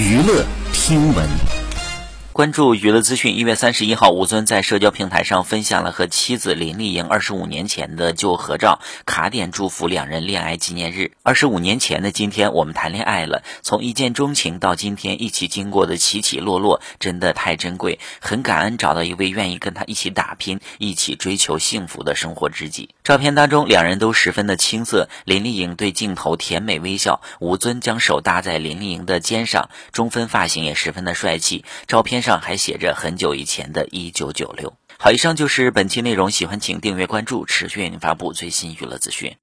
娱乐听闻。关注娱乐资讯。一月三十一号，吴尊在社交平台上分享了和妻子林丽莹二十五年前的旧合照，卡点祝福两人恋爱纪念日。二十五年前的今天，我们谈恋爱了。从一见钟情到今天一起经过的起起落落，真的太珍贵。很感恩找到一位愿意跟他一起打拼、一起追求幸福的生活知己。照片当中，两人都十分的青涩。林丽莹对镜头甜美微笑，吴尊将手搭在林丽莹的肩上，中分发型也十分的帅气。照片上。上还写着很久以前的一九九六。好，以上就是本期内容，喜欢请订阅关注，持续为您发布最新娱乐资讯。